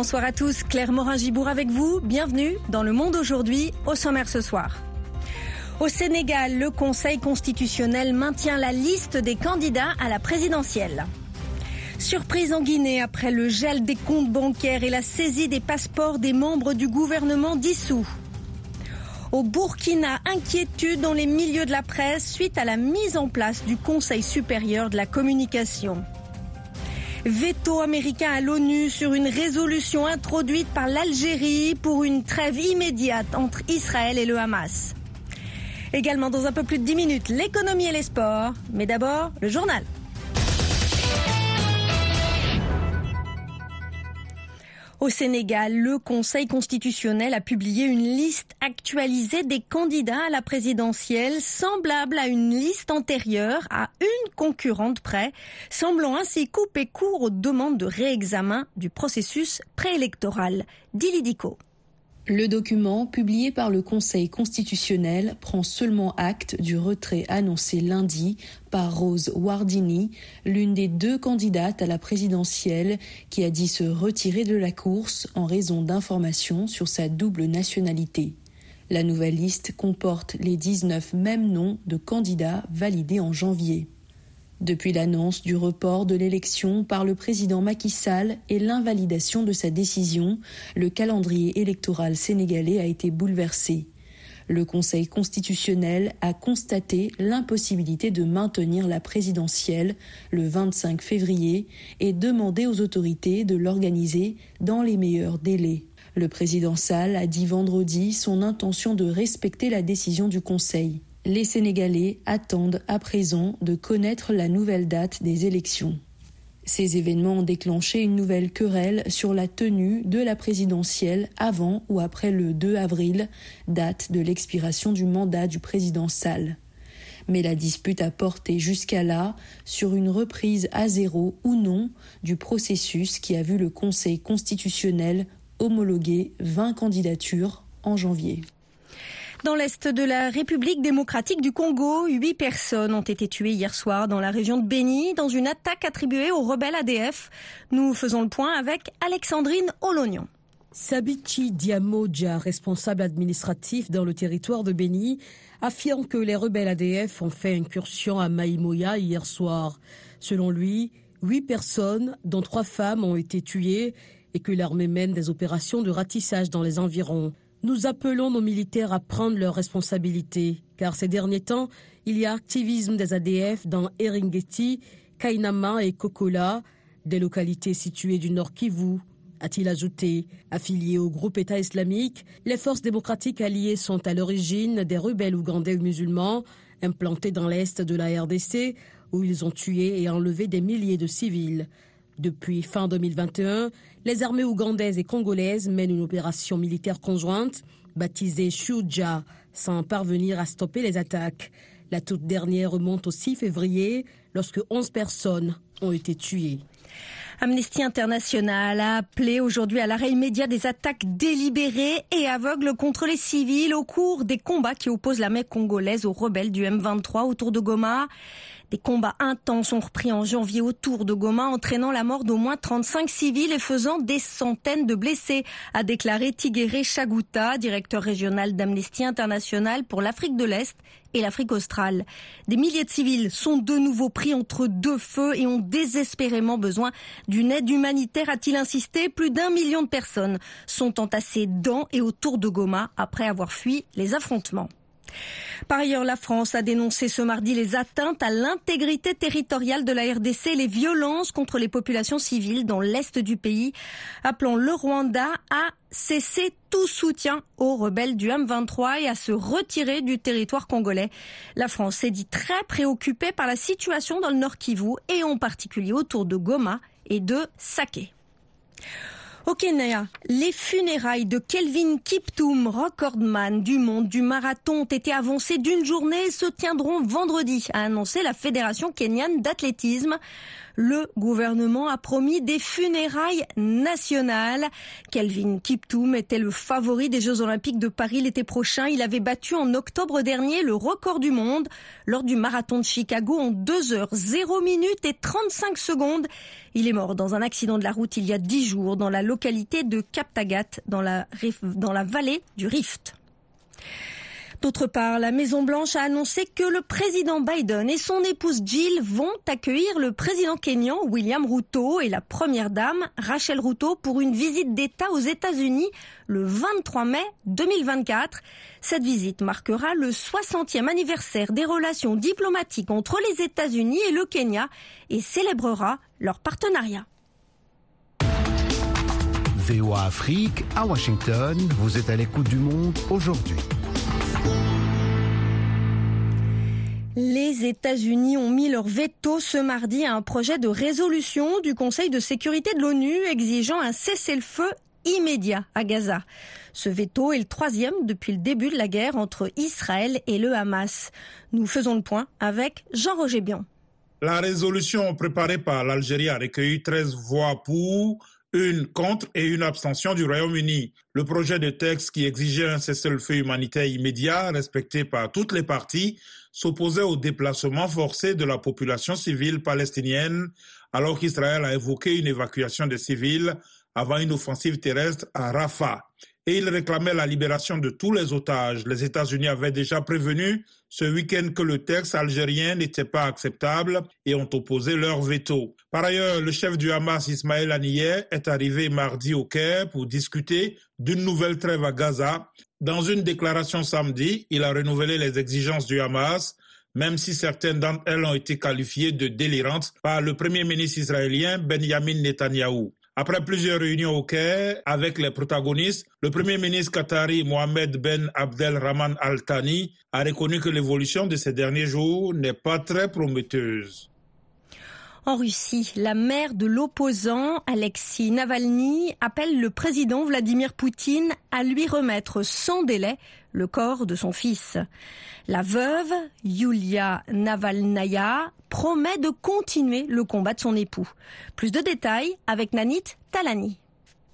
Bonsoir à tous, Claire Morin-Gibourg avec vous. Bienvenue dans Le Monde aujourd'hui, au sommaire ce soir. Au Sénégal, le Conseil constitutionnel maintient la liste des candidats à la présidentielle. Surprise en Guinée après le gel des comptes bancaires et la saisie des passeports des membres du gouvernement dissous. Au Burkina, inquiétude dans les milieux de la presse suite à la mise en place du Conseil supérieur de la communication. Veto américain à l'ONU sur une résolution introduite par l'Algérie pour une trêve immédiate entre Israël et le Hamas. Également dans un peu plus de 10 minutes, l'économie et les sports. Mais d'abord, le journal. Au Sénégal, le Conseil constitutionnel a publié une liste actualisée des candidats à la présidentielle, semblable à une liste antérieure à une concurrente près, semblant ainsi couper court aux demandes de réexamen du processus préélectoral. Dilidico. Le document, publié par le Conseil constitutionnel, prend seulement acte du retrait annoncé lundi par Rose Wardini, l'une des deux candidates à la présidentielle, qui a dit se retirer de la course en raison d'informations sur sa double nationalité. La nouvelle liste comporte les 19 mêmes noms de candidats validés en janvier. Depuis l'annonce du report de l'élection par le président Macky Sall et l'invalidation de sa décision, le calendrier électoral sénégalais a été bouleversé. Le Conseil constitutionnel a constaté l'impossibilité de maintenir la présidentielle le 25 février et demandé aux autorités de l'organiser dans les meilleurs délais. Le président Sall a dit vendredi son intention de respecter la décision du Conseil les Sénégalais attendent à présent de connaître la nouvelle date des élections. Ces événements ont déclenché une nouvelle querelle sur la tenue de la présidentielle avant ou après le 2 avril, date de l'expiration du mandat du président Sall. Mais la dispute a porté jusqu'à là sur une reprise à zéro ou non du processus qui a vu le Conseil constitutionnel homologuer 20 candidatures en janvier. Dans l'est de la République démocratique du Congo, huit personnes ont été tuées hier soir dans la région de Beni dans une attaque attribuée aux rebelles ADF. Nous faisons le point avec Alexandrine Olognon. Sabichi Diamoja, responsable administratif dans le territoire de Beni, affirme que les rebelles ADF ont fait incursion à Maïmoya hier soir. Selon lui, huit personnes, dont trois femmes, ont été tuées et que l'armée mène des opérations de ratissage dans les environs. Nous appelons nos militaires à prendre leurs responsabilités, car ces derniers temps, il y a activisme des ADF dans Eringeti, Kainama et Kokola, des localités situées du nord Kivu, a-t-il ajouté. Affiliés au groupe État islamique, les forces démocratiques alliées sont à l'origine des rebelles ougandais musulmans implantés dans l'est de la RDC, où ils ont tué et enlevé des milliers de civils. Depuis fin 2021, les armées ougandaises et congolaises mènent une opération militaire conjointe baptisée Shuja sans parvenir à stopper les attaques. La toute dernière remonte au 6 février lorsque 11 personnes ont été tuées. Amnesty International a appelé aujourd'hui à l'arrêt immédiat des attaques délibérées et aveugles contre les civils au cours des combats qui opposent la mer congolaise aux rebelles du M23 autour de Goma. Des combats intenses ont repris en janvier autour de Goma, entraînant la mort d'au moins 35 civils et faisant des centaines de blessés, a déclaré Tigéré Chaguta, directeur régional d'Amnesty International pour l'Afrique de l'Est et l'Afrique australe. Des milliers de civils sont de nouveau pris entre deux feux et ont désespérément besoin d'une aide humanitaire, a-t-il insisté. Plus d'un million de personnes sont entassées dans et autour de Goma après avoir fui les affrontements. Par ailleurs, la France a dénoncé ce mardi les atteintes à l'intégrité territoriale de la RDC les violences contre les populations civiles dans l'est du pays, appelant le Rwanda à cesser tout soutien aux rebelles du M23 et à se retirer du territoire congolais. La France s'est dit très préoccupée par la situation dans le Nord Kivu et en particulier autour de Goma et de Saké. Au Kenya, les funérailles de Kelvin Kiptoum, recordman du monde du marathon, ont été avancées d'une journée et se tiendront vendredi, a annoncé la Fédération kenyane d'athlétisme. Le gouvernement a promis des funérailles nationales. Kelvin Kiptoum était le favori des Jeux Olympiques de Paris l'été prochain. Il avait battu en octobre dernier le record du monde lors du marathon de Chicago en 2 heures 0 minutes et 35 secondes. Il est mort dans un accident de la route il y a 10 jours dans la localité de Kaptagat dans dans la vallée du Rift. D'autre part, la Maison-Blanche a annoncé que le président Biden et son épouse Jill vont accueillir le président kényan William Ruto et la première dame Rachel Ruto pour une visite d'État aux États-Unis le 23 mai 2024. Cette visite marquera le 60e anniversaire des relations diplomatiques entre les États-Unis et le Kenya et célébrera leur partenariat. VOA Afrique à Washington, vous êtes à l'écoute du monde aujourd'hui. Les États-Unis ont mis leur veto ce mardi à un projet de résolution du Conseil de sécurité de l'ONU exigeant un cessez-le-feu immédiat à Gaza. Ce veto est le troisième depuis le début de la guerre entre Israël et le Hamas. Nous faisons le point avec Jean-Roger Bion. La résolution préparée par l'Algérie a recueilli 13 voix pour, une contre et une abstention du Royaume-Uni. Le projet de texte qui exigeait un cessez-le-feu humanitaire immédiat respecté par toutes les parties s'opposait au déplacement forcé de la population civile palestinienne alors qu'Israël a évoqué une évacuation des civils avant une offensive terrestre à Rafah et il réclamait la libération de tous les otages. Les États-Unis avaient déjà prévenu ce week-end que le texte algérien n'était pas acceptable et ont opposé leur veto. Par ailleurs, le chef du Hamas, Ismaël Haniyeh, est arrivé mardi au Caire pour discuter d'une nouvelle trêve à Gaza. Dans une déclaration samedi, il a renouvelé les exigences du Hamas même si certaines d'entre elles ont été qualifiées de délirantes par le premier ministre israélien Benjamin Netanyahou. Après plusieurs réunions au Caire avec les protagonistes, le Premier ministre qatari Mohamed Ben Abdelrahman Al Thani a reconnu que l'évolution de ces derniers jours n'est pas très prometteuse. En Russie, la mère de l'opposant Alexis Navalny appelle le président Vladimir Poutine à lui remettre sans délai le corps de son fils. La veuve, Yulia Navalnaya, promet de continuer le combat de son époux. Plus de détails avec Nanit Talani.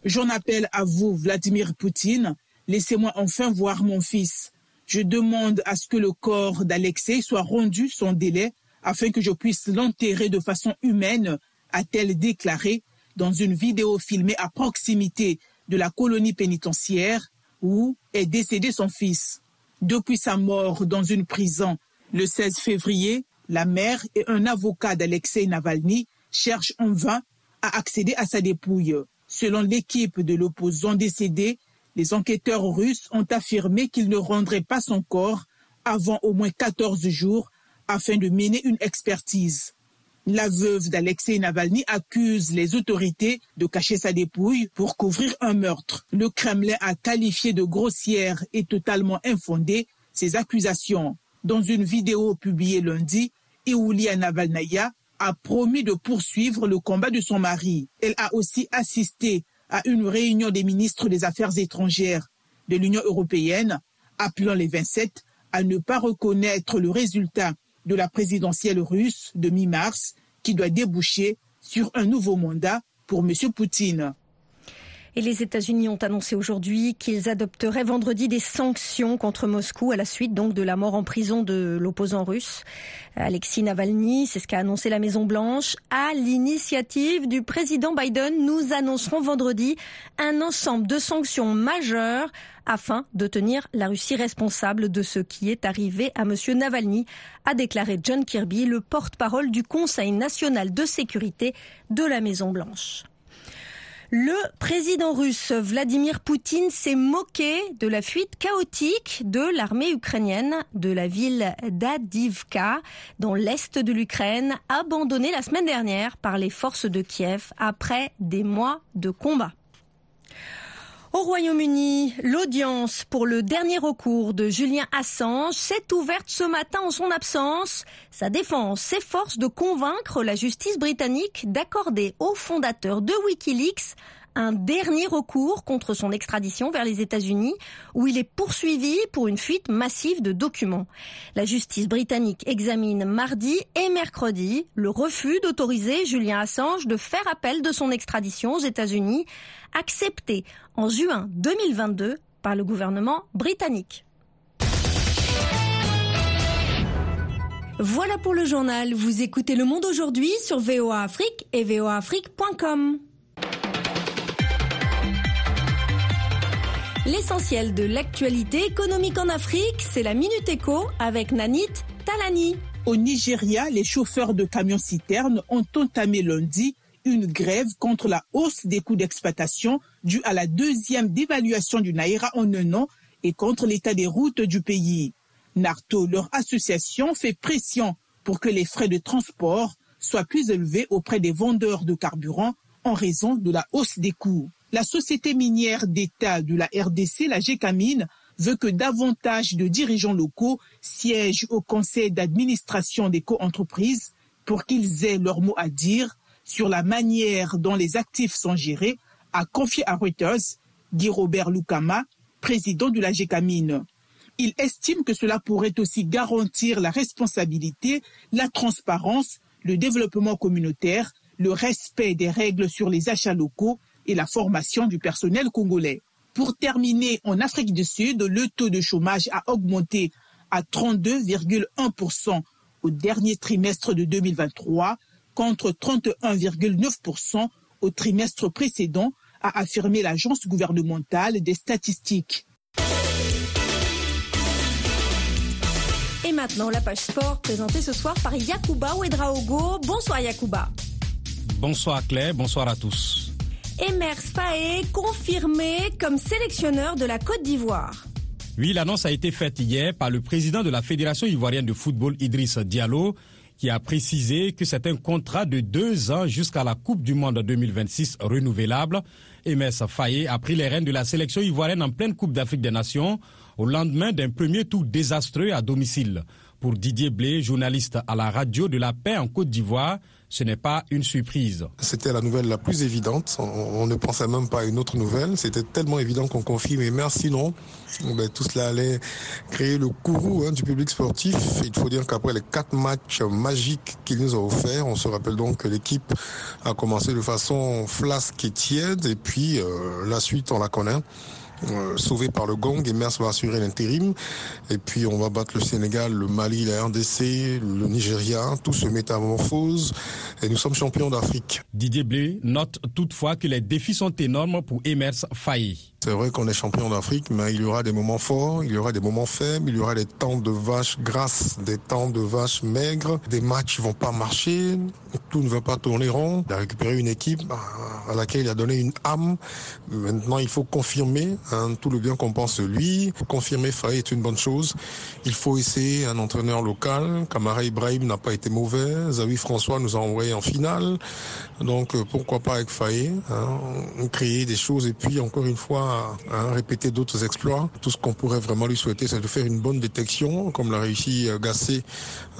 J'en appelle à vous, Vladimir Poutine. Laissez-moi enfin voir mon fils. Je demande à ce que le corps d'Alexei soit rendu sans délai afin que je puisse l'enterrer de façon humaine, a-t-elle déclaré dans une vidéo filmée à proximité de la colonie pénitentiaire où est décédé son fils. Depuis sa mort dans une prison le 16 février, la mère et un avocat d'Alexei Navalny cherchent en vain à accéder à sa dépouille. Selon l'équipe de l'opposant décédé, les enquêteurs russes ont affirmé qu'ils ne rendraient pas son corps avant au moins 14 jours afin de mener une expertise. La veuve d'Alexei Navalny accuse les autorités de cacher sa dépouille pour couvrir un meurtre. Le Kremlin a qualifié de grossière et totalement infondée ces accusations. Dans une vidéo publiée lundi, Iulia Navalnaya a promis de poursuivre le combat de son mari. Elle a aussi assisté à une réunion des ministres des Affaires étrangères de l'Union européenne, appelant les 27 à ne pas reconnaître le résultat de la présidentielle russe de mi-mars qui doit déboucher sur un nouveau mandat pour M. Poutine. Et les États-Unis ont annoncé aujourd'hui qu'ils adopteraient vendredi des sanctions contre Moscou à la suite donc de la mort en prison de l'opposant russe Alexis Navalny. C'est ce qu'a annoncé la Maison Blanche à l'initiative du président Biden. Nous annoncerons vendredi un ensemble de sanctions majeures afin de tenir la Russie responsable de ce qui est arrivé à M. Navalny, a déclaré John Kirby, le porte-parole du Conseil national de sécurité de la Maison Blanche. Le président russe Vladimir Poutine s'est moqué de la fuite chaotique de l'armée ukrainienne de la ville d'Adivka, dans l'est de l'Ukraine, abandonnée la semaine dernière par les forces de Kiev après des mois de combat. Au Royaume-Uni, l'audience pour le dernier recours de Julien Assange s'est ouverte ce matin en son absence. Sa défense s'efforce de convaincre la justice britannique d'accorder au fondateur de Wikileaks un dernier recours contre son extradition vers les États-Unis, où il est poursuivi pour une fuite massive de documents. La justice britannique examine mardi et mercredi le refus d'autoriser Julien Assange de faire appel de son extradition aux États-Unis, accepté en juin 2022 par le gouvernement britannique. Voilà pour le journal. Vous écoutez Le Monde aujourd'hui sur VOA Afrique et voaafrique.com. L'essentiel de l'actualité économique en Afrique, c'est la Minute Éco avec Nanit Talani. Au Nigeria, les chauffeurs de camions-citernes ont entamé lundi une grève contre la hausse des coûts d'exploitation due à la deuxième dévaluation du Naira en un an et contre l'état des routes du pays. Narto, leur association, fait pression pour que les frais de transport soient plus élevés auprès des vendeurs de carburant en raison de la hausse des coûts. La société minière d'État de la RDC, la GECAMINE, veut que davantage de dirigeants locaux siègent au conseil d'administration des co-entreprises pour qu'ils aient leur mot à dire sur la manière dont les actifs sont gérés, a confié à Reuters Guy Robert Lukama, président de la GECAMINE. Il estime que cela pourrait aussi garantir la responsabilité, la transparence, le développement communautaire, le respect des règles sur les achats locaux et la formation du personnel congolais. Pour terminer, en Afrique du Sud, le taux de chômage a augmenté à 32,1% au dernier trimestre de 2023 contre 31,9% au trimestre précédent, a affirmé l'agence gouvernementale des statistiques. Et maintenant, la page sport présentée ce soir par Yakuba Ouedraogo. Bonsoir Yakuba. Bonsoir Claire, bonsoir à tous. Emers Faé confirmé comme sélectionneur de la Côte d'Ivoire. Oui, l'annonce a été faite hier par le président de la Fédération ivoirienne de football, Idriss Diallo, qui a précisé que c'est un contrat de deux ans jusqu'à la Coupe du Monde 2026 renouvelable. Emers Faye a pris les rênes de la sélection ivoirienne en pleine Coupe d'Afrique des Nations au lendemain d'un premier tour désastreux à domicile. Pour Didier Blé, journaliste à la radio de la paix en Côte d'Ivoire, ce n'est pas une surprise. C'était la nouvelle la plus évidente. On, ne pensait même pas à une autre nouvelle. C'était tellement évident qu'on confie, mais merci non. Ben, tout cela allait créer le courroux hein, du public sportif. Il faut dire qu'après les quatre matchs magiques qu'il nous a offerts, on se rappelle donc que l'équipe a commencé de façon flasque et tiède, et puis euh, la suite, on la connaît. Euh, sauvé par le gong et Mers va assurer l'intérim. Et puis on va battre le Sénégal, le Mali, la RDC, le Nigeria, tout se métamorphose et nous sommes champions d'Afrique. Didier Blé note toutefois que les défis sont énormes pour Emers Faye. C'est vrai qu'on est champion d'Afrique, mais il y aura des moments forts, il y aura des moments faibles, il y aura des temps de vaches grasses, des temps de vaches maigres, des matchs vont pas marcher, tout ne va pas tourner rond. Il a récupéré une équipe à laquelle il a donné une âme. Maintenant, il faut confirmer hein, tout le bien qu'on pense de lui. Confirmer Faye est une bonne chose. Il faut essayer un entraîneur local. Kamara Ibrahim n'a pas été mauvais. Zawi François nous a envoyé en finale. Donc, euh, pourquoi pas avec Faye hein, créer des choses et puis encore une fois à, répéter d'autres exploits. Tout ce qu'on pourrait vraiment lui souhaiter, c'est de faire une bonne détection, comme l'a réussi euh, Gassé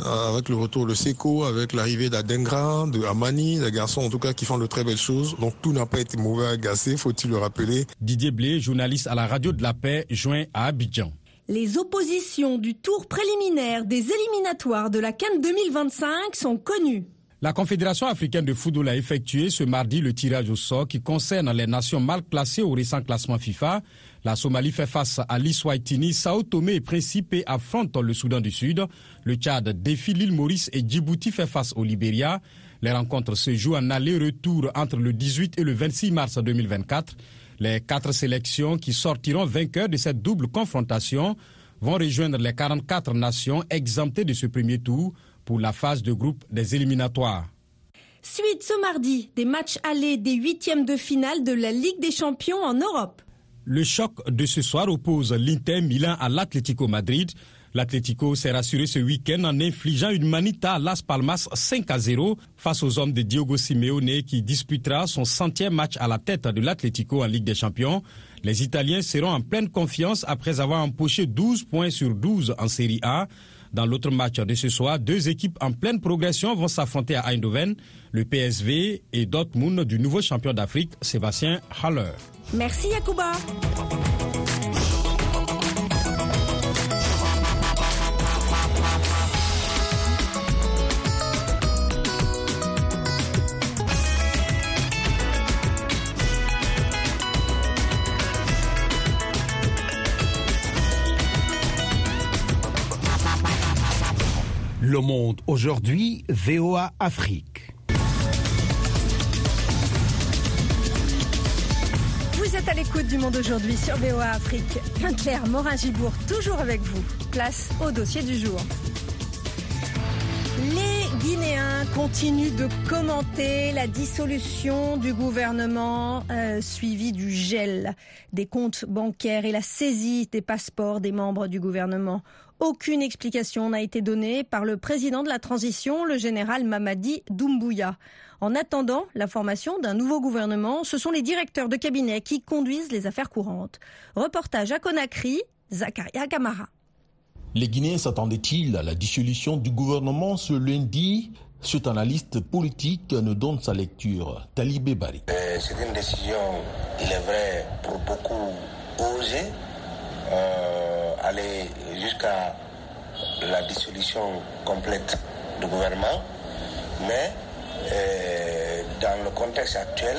euh, avec le retour de Seko, avec l'arrivée d'Adengra, de Amani, des garçons en tout cas qui font de très belles choses. Donc tout n'a pas été mauvais à Gassé, faut-il le rappeler. Didier Blé, journaliste à la radio de la paix, joint à Abidjan. Les oppositions du tour préliminaire des éliminatoires de la Cannes 2025 sont connues. La Confédération africaine de football a effectué ce mardi le tirage au sort qui concerne les nations mal classées au récent classement FIFA. La Somalie fait face à l'Iswaitini, Sao Tomé et Principe affrontent le Soudan du Sud. Le Tchad défie l'île Maurice et Djibouti fait face au Libéria. Les rencontres se jouent en aller-retour entre le 18 et le 26 mars 2024. Les quatre sélections qui sortiront vainqueurs de cette double confrontation vont rejoindre les 44 nations exemptées de ce premier tour pour la phase de groupe des éliminatoires. Suite ce mardi des matchs allés des huitièmes de finale de la Ligue des Champions en Europe. Le choc de ce soir oppose l'Inter Milan à l'Atlético Madrid. L'Atlético s'est rassuré ce week-end en infligeant une manita à Las Palmas 5 à 0 face aux hommes de Diogo Simeone qui disputera son centième match à la tête de l'Atlético en Ligue des Champions. Les Italiens seront en pleine confiance après avoir empoché 12 points sur 12 en Série A. Dans l'autre match de ce soir, deux équipes en pleine progression vont s'affronter à Eindhoven, le PSV et Dortmund du nouveau champion d'Afrique, Sébastien Haller. Merci Yacouba. Le Monde aujourd'hui, VOA Afrique. Vous êtes à l'écoute du Monde aujourd'hui sur VOA Afrique. Claire Morin-Gibourg, toujours avec vous. Place au dossier du jour. Les Guinéens continuent de commenter la dissolution du gouvernement euh, suivie du gel des comptes bancaires et la saisie des passeports des membres du gouvernement. Aucune explication n'a été donnée par le président de la transition, le général Mamadi Doumbouya. En attendant la formation d'un nouveau gouvernement, ce sont les directeurs de cabinet qui conduisent les affaires courantes. Reportage à Conakry, Zakaria Kamara. Les Guinéens s'attendaient-ils à la dissolution du gouvernement ce lundi? Cet analyste politique nous donne sa lecture. Talibé Bari. Euh, c'est une décision, il est vrai, pour beaucoup osée. Euh, aller jusqu'à la dissolution complète du gouvernement, mais euh, dans le contexte actuel,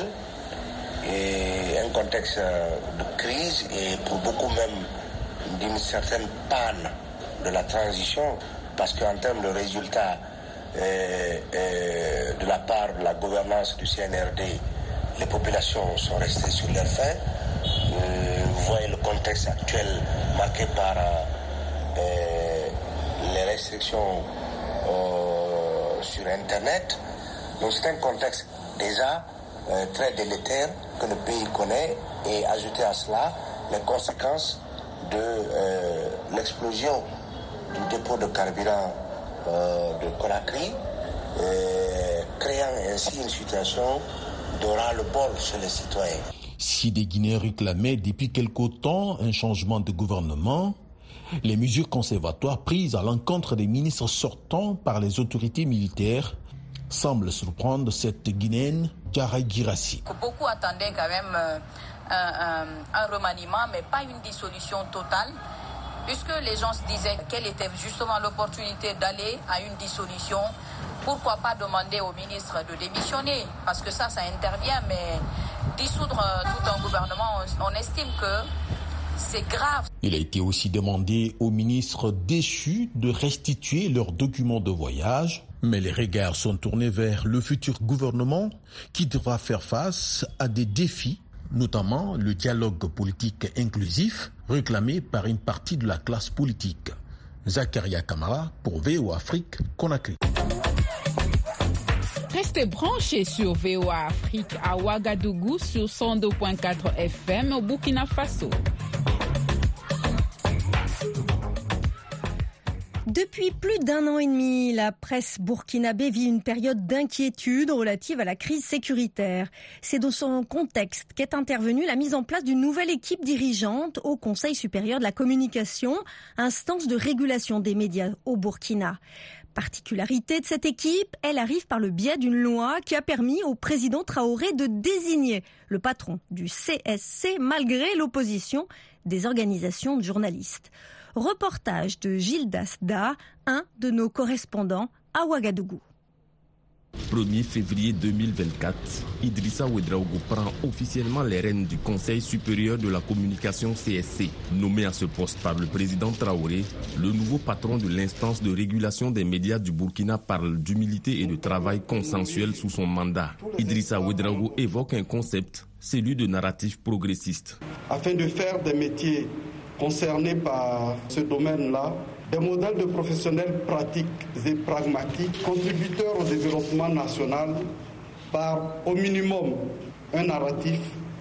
et un contexte de crise et pour beaucoup même d'une certaine panne de la transition, parce qu'en termes de résultats euh, euh, de la part de la gouvernance du CNRD, les populations sont restées sur leur faim. Euh, vous voyez le contexte actuel marqué par euh, les restrictions euh, sur Internet. Donc c'est un contexte déjà très délétère que le pays connaît et ajouter à cela les conséquences de l'explosion du dépôt de carburant de Conakry, créant ainsi une situation de le bol chez les citoyens. Si des Guinéens réclamaient depuis quelque temps un changement de gouvernement, les mesures conservatoires prises à l'encontre des ministres sortants par les autorités militaires semblent surprendre cette Guinéenne, Djaray Girassi. Beaucoup attendaient quand même euh, un, un, remaniement, mais pas une dissolution totale, puisque les gens se disaient quelle était justement l'opportunité d'aller à une dissolution. Pourquoi pas demander au ministre de démissionner? Parce que ça, ça intervient, mais dissoudre tout un gouvernement, on estime que c'est grave. Il a été aussi demandé aux ministres déchus de restituer leurs documents de voyage, mais les regards sont tournés vers le futur gouvernement qui devra faire face à des défis, notamment le dialogue politique inclusif réclamé par une partie de la classe politique. Zakaria Kamara pour VO Afrique, Conakry. Restez branchés sur VOA Afrique à Ouagadougou sur 102.4 FM au Burkina Faso. Depuis plus d'un an et demi, la presse burkinabé vit une période d'inquiétude relative à la crise sécuritaire. C'est dans son contexte qu'est intervenue la mise en place d'une nouvelle équipe dirigeante au Conseil supérieur de la communication, instance de régulation des médias au Burkina. Particularité de cette équipe, elle arrive par le biais d'une loi qui a permis au président Traoré de désigner le patron du CSC malgré l'opposition des organisations de journalistes. Reportage de Gilles Dasda, un de nos correspondants à Ouagadougou. 1er février 2024, Idrissa Ouedraogo prend officiellement les rênes du Conseil supérieur de la communication CSC. Nommé à ce poste par le président Traoré, le nouveau patron de l'instance de régulation des médias du Burkina parle d'humilité et de travail consensuel sous son mandat. Idrissa Ouedraogo évoque un concept, celui de narratif progressiste. Afin de faire des métiers concernés par ce domaine-là, des modèles de professionnels pratiques et pragmatiques, contributeurs au développement national par au minimum un narratif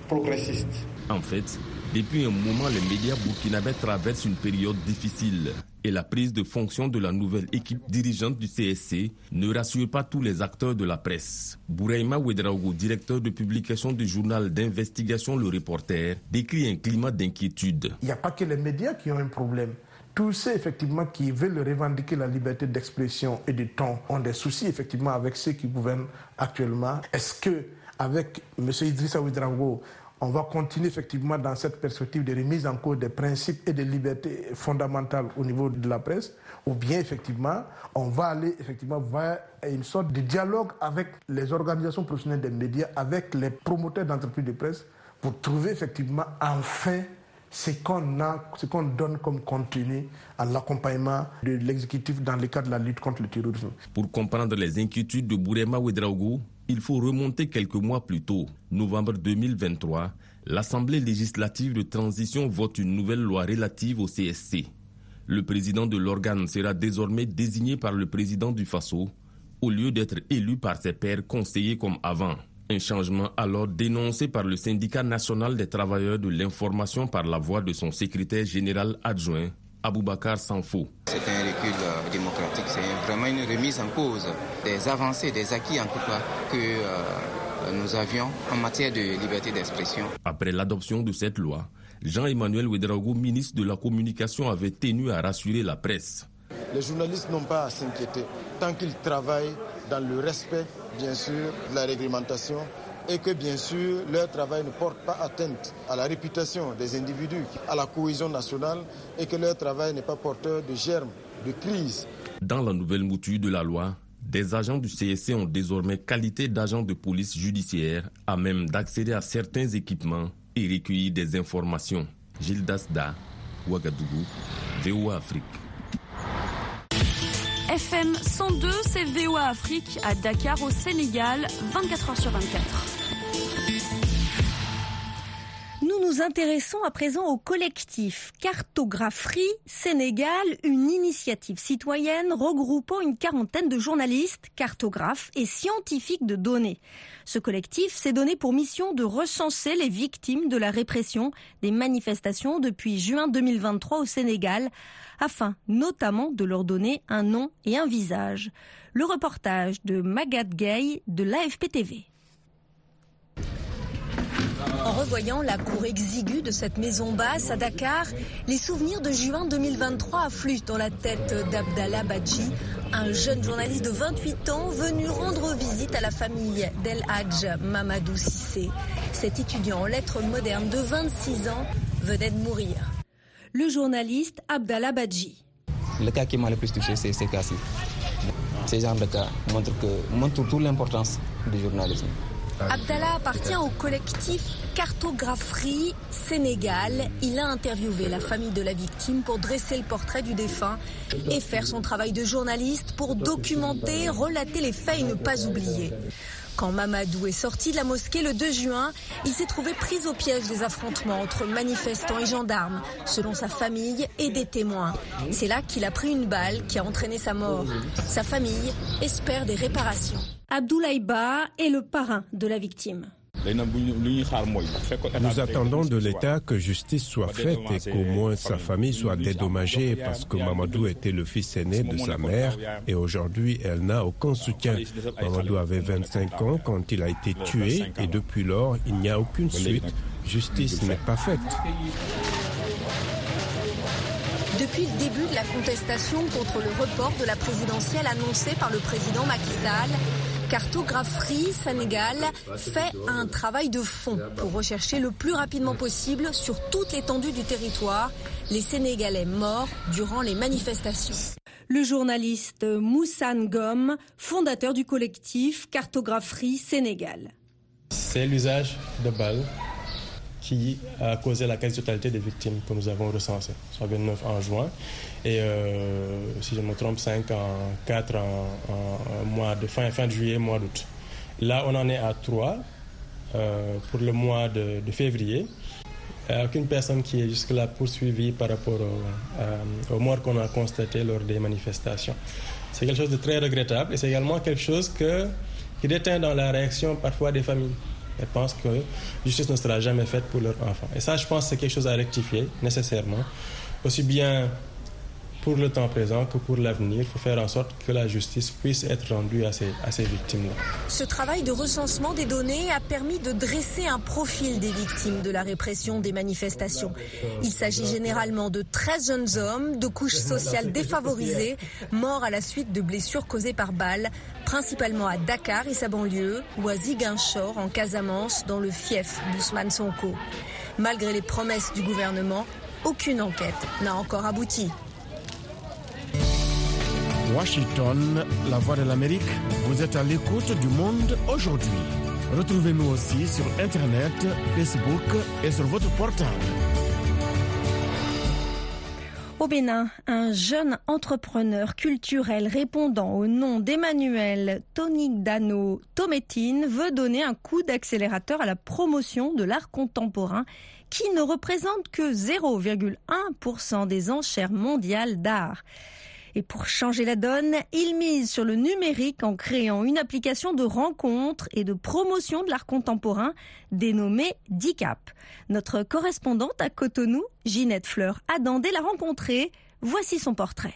progressiste. En fait, depuis un moment, les médias burkinabés traversent une période difficile et la prise de fonction de la nouvelle équipe dirigeante du CSC ne rassure pas tous les acteurs de la presse. Bouraïma Ouedraogo, directeur de publication du journal d'investigation Le Reporter, décrit un climat d'inquiétude. Il n'y a pas que les médias qui ont un problème. Tous ceux effectivement qui veulent revendiquer la liberté d'expression et de ton ont des soucis effectivement avec ceux qui gouvernent actuellement. Est-ce que avec M. Idrissa Ouedraogo, on va continuer effectivement dans cette perspective de remise en cause des principes et des libertés fondamentales au niveau de la presse, ou bien effectivement on va aller effectivement vers une sorte de dialogue avec les organisations professionnelles des médias, avec les promoteurs d'entreprises de presse, pour trouver effectivement enfin ce qu'on a, ce qu'on donne comme contenu à l'accompagnement de l'exécutif dans le cadre de la lutte contre le terrorisme. Pour comprendre les inquiétudes de Bourema Ouedraogo, il faut remonter quelques mois plus tôt, novembre 2023, l'Assemblée législative de transition vote une nouvelle loi relative au CSC. Le président de l'organe sera désormais désigné par le président du FASO au lieu d'être élu par ses pairs conseillers comme avant. Un changement alors dénoncé par le syndicat national des travailleurs de l'information par la voix de son secrétaire général adjoint, Aboubakar Sanfo. C'est un recul euh, démocratique, c'est vraiment une remise en cause des avancées, des acquis en tout cas que euh, nous avions en matière de liberté d'expression. Après l'adoption de cette loi, Jean-Emmanuel Ouedraogo, ministre de la Communication, avait tenu à rassurer la presse. Les journalistes n'ont pas à s'inquiéter tant qu'ils travaillent dans le respect, bien sûr, de la réglementation et que bien sûr leur travail ne porte pas atteinte à la réputation des individus, à la cohésion nationale et que leur travail n'est pas porteur de germes de crise. Dans la nouvelle mouture de la loi, des agents du CSC ont désormais qualité d'agents de police judiciaire à même d'accéder à certains équipements et recueillir des informations. Gilles Dasda, Ouagadougou, VOA Afrique. FM 102, c'est VOA Afrique à Dakar au Sénégal, 24h sur 24 nous intéressons à présent au collectif Cartographerie Sénégal, une initiative citoyenne regroupant une quarantaine de journalistes, cartographes et scientifiques de données. Ce collectif s'est donné pour mission de recenser les victimes de la répression des manifestations depuis juin 2023 au Sénégal, afin notamment de leur donner un nom et un visage. Le reportage de Magat Gay de l'AFP-TV. En revoyant la cour exiguë de cette maison basse à Dakar, les souvenirs de juin 2023 affluent dans la tête d'Abdallah Badji, un jeune journaliste de 28 ans venu rendre visite à la famille d'El Hadj Mamadou Sissé. Cet étudiant en lettres modernes de 26 ans venait de mourir. Le journaliste Abdallah Badji. Le cas qui m'a le plus touché, c'est ces cas-ci. Ces genres de cas que, montrent toute l'importance du journalisme. Abdallah appartient au collectif Cartographerie Sénégal. Il a interviewé la famille de la victime pour dresser le portrait du défunt et faire son travail de journaliste pour documenter, relater les faits et ne pas oublier. Quand Mamadou est sorti de la mosquée le 2 juin, il s'est trouvé pris au piège des affrontements entre manifestants et gendarmes, selon sa famille et des témoins. C'est là qu'il a pris une balle qui a entraîné sa mort. Sa famille espère des réparations. Abdoulaye Ba est le parrain de la victime. Nous attendons de l'État que justice soit faite et qu'au moins sa famille soit dédommagée parce que Mamadou était le fils aîné de sa mère et aujourd'hui elle n'a aucun soutien. Mamadou avait 25 ans quand il a été tué et depuis lors il n'y a aucune suite. Justice n'est pas faite. Depuis le début de la contestation contre le report de la présidentielle annoncée par le président Macky Sall, Cartographerie Sénégal fait un travail de fond pour rechercher le plus rapidement possible sur toute l'étendue du territoire les Sénégalais morts durant les manifestations. Le journaliste Moussa Ngom, fondateur du collectif Cartographerie Sénégal. C'est l'usage de balles qui a causé la quasi-totalité des victimes que nous avons recensées, soit 29 en juin et euh, si je me trompe 5 en 4 en, mois de fin, fin juillet, mois d'août. Là, on en est à 3 euh, pour le mois de, février. Il n'y a aucune personne qui est jusque-là poursuivie par rapport aux morts qu'on a constatées lors des manifestations. C'est quelque chose de très regrettable et c'est également quelque chose qui déteint dans la réaction parfois des familles. Elles pensent que justice ne sera jamais faite pour leurs enfants. Et ça, je pense, c'est quelque chose à rectifier nécessairement, aussi bien pour le temps présent que pour l'avenir. Il faut faire en sorte que la justice puisse être rendue à ces, à ces victimes-là. Ce travail de recensement des données a permis de dresser un profil des victimes de la répression des manifestations. Il s'agit généralement de 13 jeunes hommes de couches sociales défavorisées, morts à la suite de blessures causées par balles, principalement à Dakar et sa banlieue, ou à Ziguinchor en Casamance, dans le fief d'Ousmane Sonko. Malgré les promesses du gouvernement, aucune enquête n'a encore abouti. Washington, la voix de l'Amérique, vous êtes à l'écoute du monde aujourd'hui. Retrouvez-nous aussi sur Internet, Facebook et sur votre portable. Au Bénin, un jeune entrepreneur culturel répondant au nom d'Emmanuel Tonigdano Tometine veut donner un coup d'accélérateur à la promotion de l'art contemporain qui ne représente que 0,1% des enchères mondiales d'art. Et pour changer la donne, il mise sur le numérique en créant une application de rencontre et de promotion de l'art contemporain dénommée DICAP. Notre correspondante à Cotonou, Ginette Fleur Adandé, l'a rencontrée. Voici son portrait.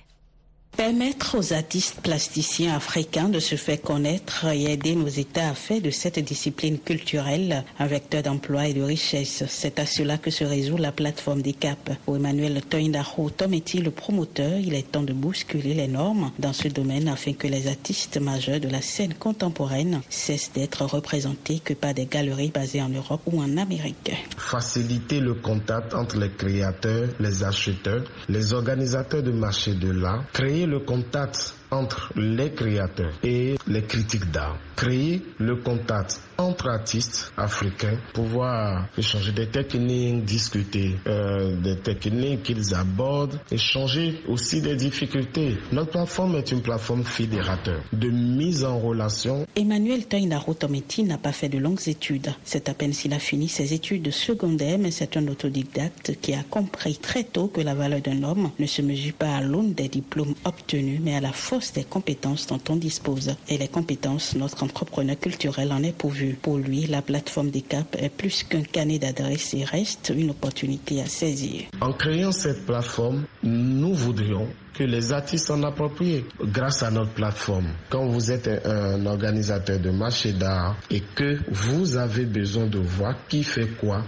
Permettre aux artistes plasticiens africains de se faire connaître et aider nos États à faire de cette discipline culturelle un vecteur d'emploi et de richesse. C'est à cela que se résout la plateforme des CAP. Pour Emmanuel Toindaro Tometi, le promoteur, il est temps de bousculer les normes dans ce domaine afin que les artistes majeurs de la scène contemporaine cessent d'être représentés que par des galeries basées en Europe ou en Amérique. Faciliter le contact entre les créateurs, les acheteurs, les organisateurs de marché de l'art, créer le contact entre les créateurs et les critiques d'art. Créer le contact entre artistes africains, pouvoir échanger des techniques, discuter euh, des techniques qu'ils abordent, échanger aussi des difficultés. Notre plateforme est une plateforme fédérateur de mise en relation. Emmanuel Tainaro Tometi n'a pas fait de longues études. C'est à peine s'il a fini ses études secondaires, mais c'est un autodidacte qui a compris très tôt que la valeur d'un homme ne se mesure pas à l'aune des diplômes obtenus, mais à la force des compétences dont on dispose. Et les compétences, notre entrepreneur culturel en est pourvu. Pour lui, la plateforme des CAP est plus qu'un canet d'adresses et reste une opportunité à saisir. En créant cette plateforme, nous voudrions que les artistes s'en approprient grâce à notre plateforme. Quand vous êtes un organisateur de marché d'art et que vous avez besoin de voir qui fait quoi,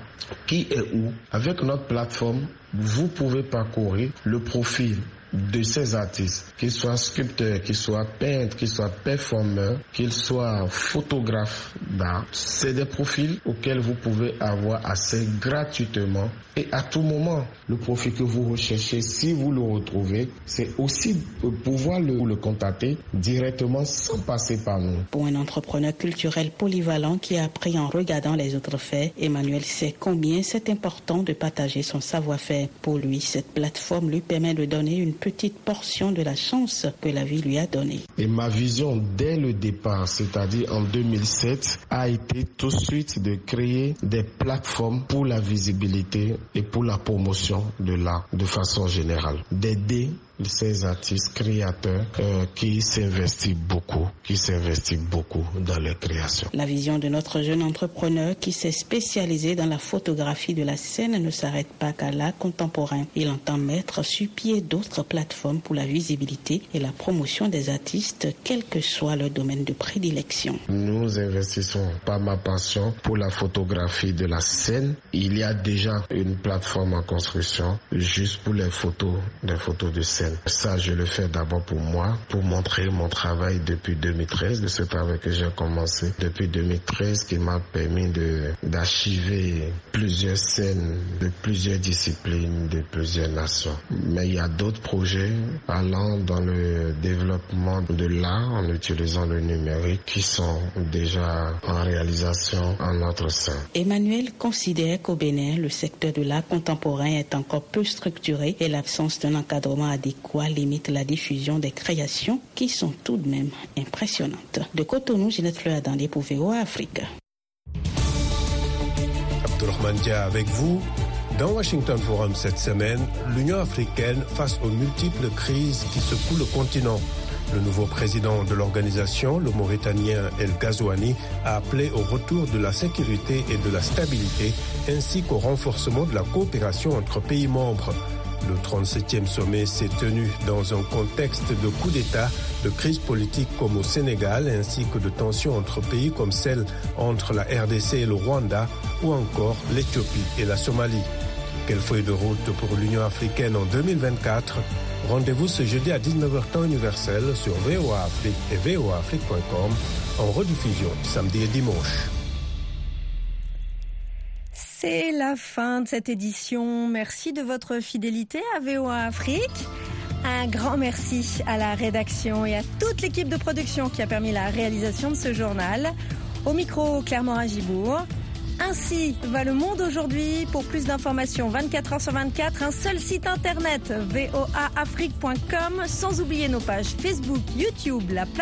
qui est où, avec notre plateforme, vous pouvez parcourir le profil de ces artistes, qu'ils soient sculpteurs, qu'ils soient peintres, qu'ils soient performeurs, qu'ils soient photographes d'art, c'est des profils auxquels vous pouvez avoir accès gratuitement et à tout moment. Le profil que vous recherchez, si vous le retrouvez, c'est aussi pouvoir le, le contacter directement sans passer par nous. Pour un entrepreneur culturel polyvalent qui a appris en regardant les autres faits, Emmanuel sait combien c'est important de partager son savoir-faire. Pour lui, cette plateforme lui permet de donner une petite portion de la chance que la vie lui a donnée. Et ma vision dès le départ, c'est-à-dire en 2007, a été tout de suite de créer des plateformes pour la visibilité et pour la promotion de l'art de façon générale. D'aider ces artistes créateurs euh, qui s'investissent beaucoup, qui s'investissent beaucoup dans les créations. La vision de notre jeune entrepreneur qui s'est spécialisé dans la photographie de la scène ne s'arrête pas qu'à l'art contemporain. Il entend mettre sur pied d'autres plateformes pour la visibilité et la promotion des artistes, quel que soit leur domaine de prédilection. Nous investissons par ma passion pour la photographie de la scène. Il y a déjà une plateforme en construction juste pour les photos, les photos de scène. Ça, je le fais d'abord pour moi, pour montrer mon travail depuis 2013, de ce travail que j'ai commencé depuis 2013, qui m'a permis de d'archiver plusieurs scènes de plusieurs disciplines, de plusieurs nations. Mais il y a d'autres projets allant dans le développement de l'art en utilisant le numérique qui sont déjà en réalisation en notre sein. Emmanuel considère qu'au Bénin, le secteur de l'art contemporain est encore peu structuré et l'absence d'un encadrement adéquat limite la diffusion des créations qui sont tout de même impressionnantes. De Cotonou, Ginette Fleur dans pour VOA Afrique. Abdurrahman Dia avec vous. Dans Washington Forum cette semaine, l'Union africaine face aux multiples crises qui secouent le continent. Le nouveau président de l'organisation, le Mauritanien El Ghazouani, a appelé au retour de la sécurité et de la stabilité, ainsi qu'au renforcement de la coopération entre pays membres. Le 37e sommet s'est tenu dans un contexte de coup d'État, de crise politique comme au Sénégal, ainsi que de tensions entre pays comme celle entre la RDC et le Rwanda, ou encore l'Éthiopie et la Somalie. Quelle feuille de route pour l'Union africaine en 2024 Rendez-vous ce jeudi à 19h temps universel sur VOA Afrique et voaafrique.com en rediffusion samedi et dimanche. C'est la fin de cette édition. Merci de votre fidélité à VOA Afrique. Un grand merci à la rédaction et à toute l'équipe de production qui a permis la réalisation de ce journal. Au micro, Clermont Agibourg. Ainsi va le monde aujourd'hui. Pour plus d'informations, 24 heures sur 24, un seul site internet, voaafrique.com, sans oublier nos pages Facebook, YouTube, la plateforme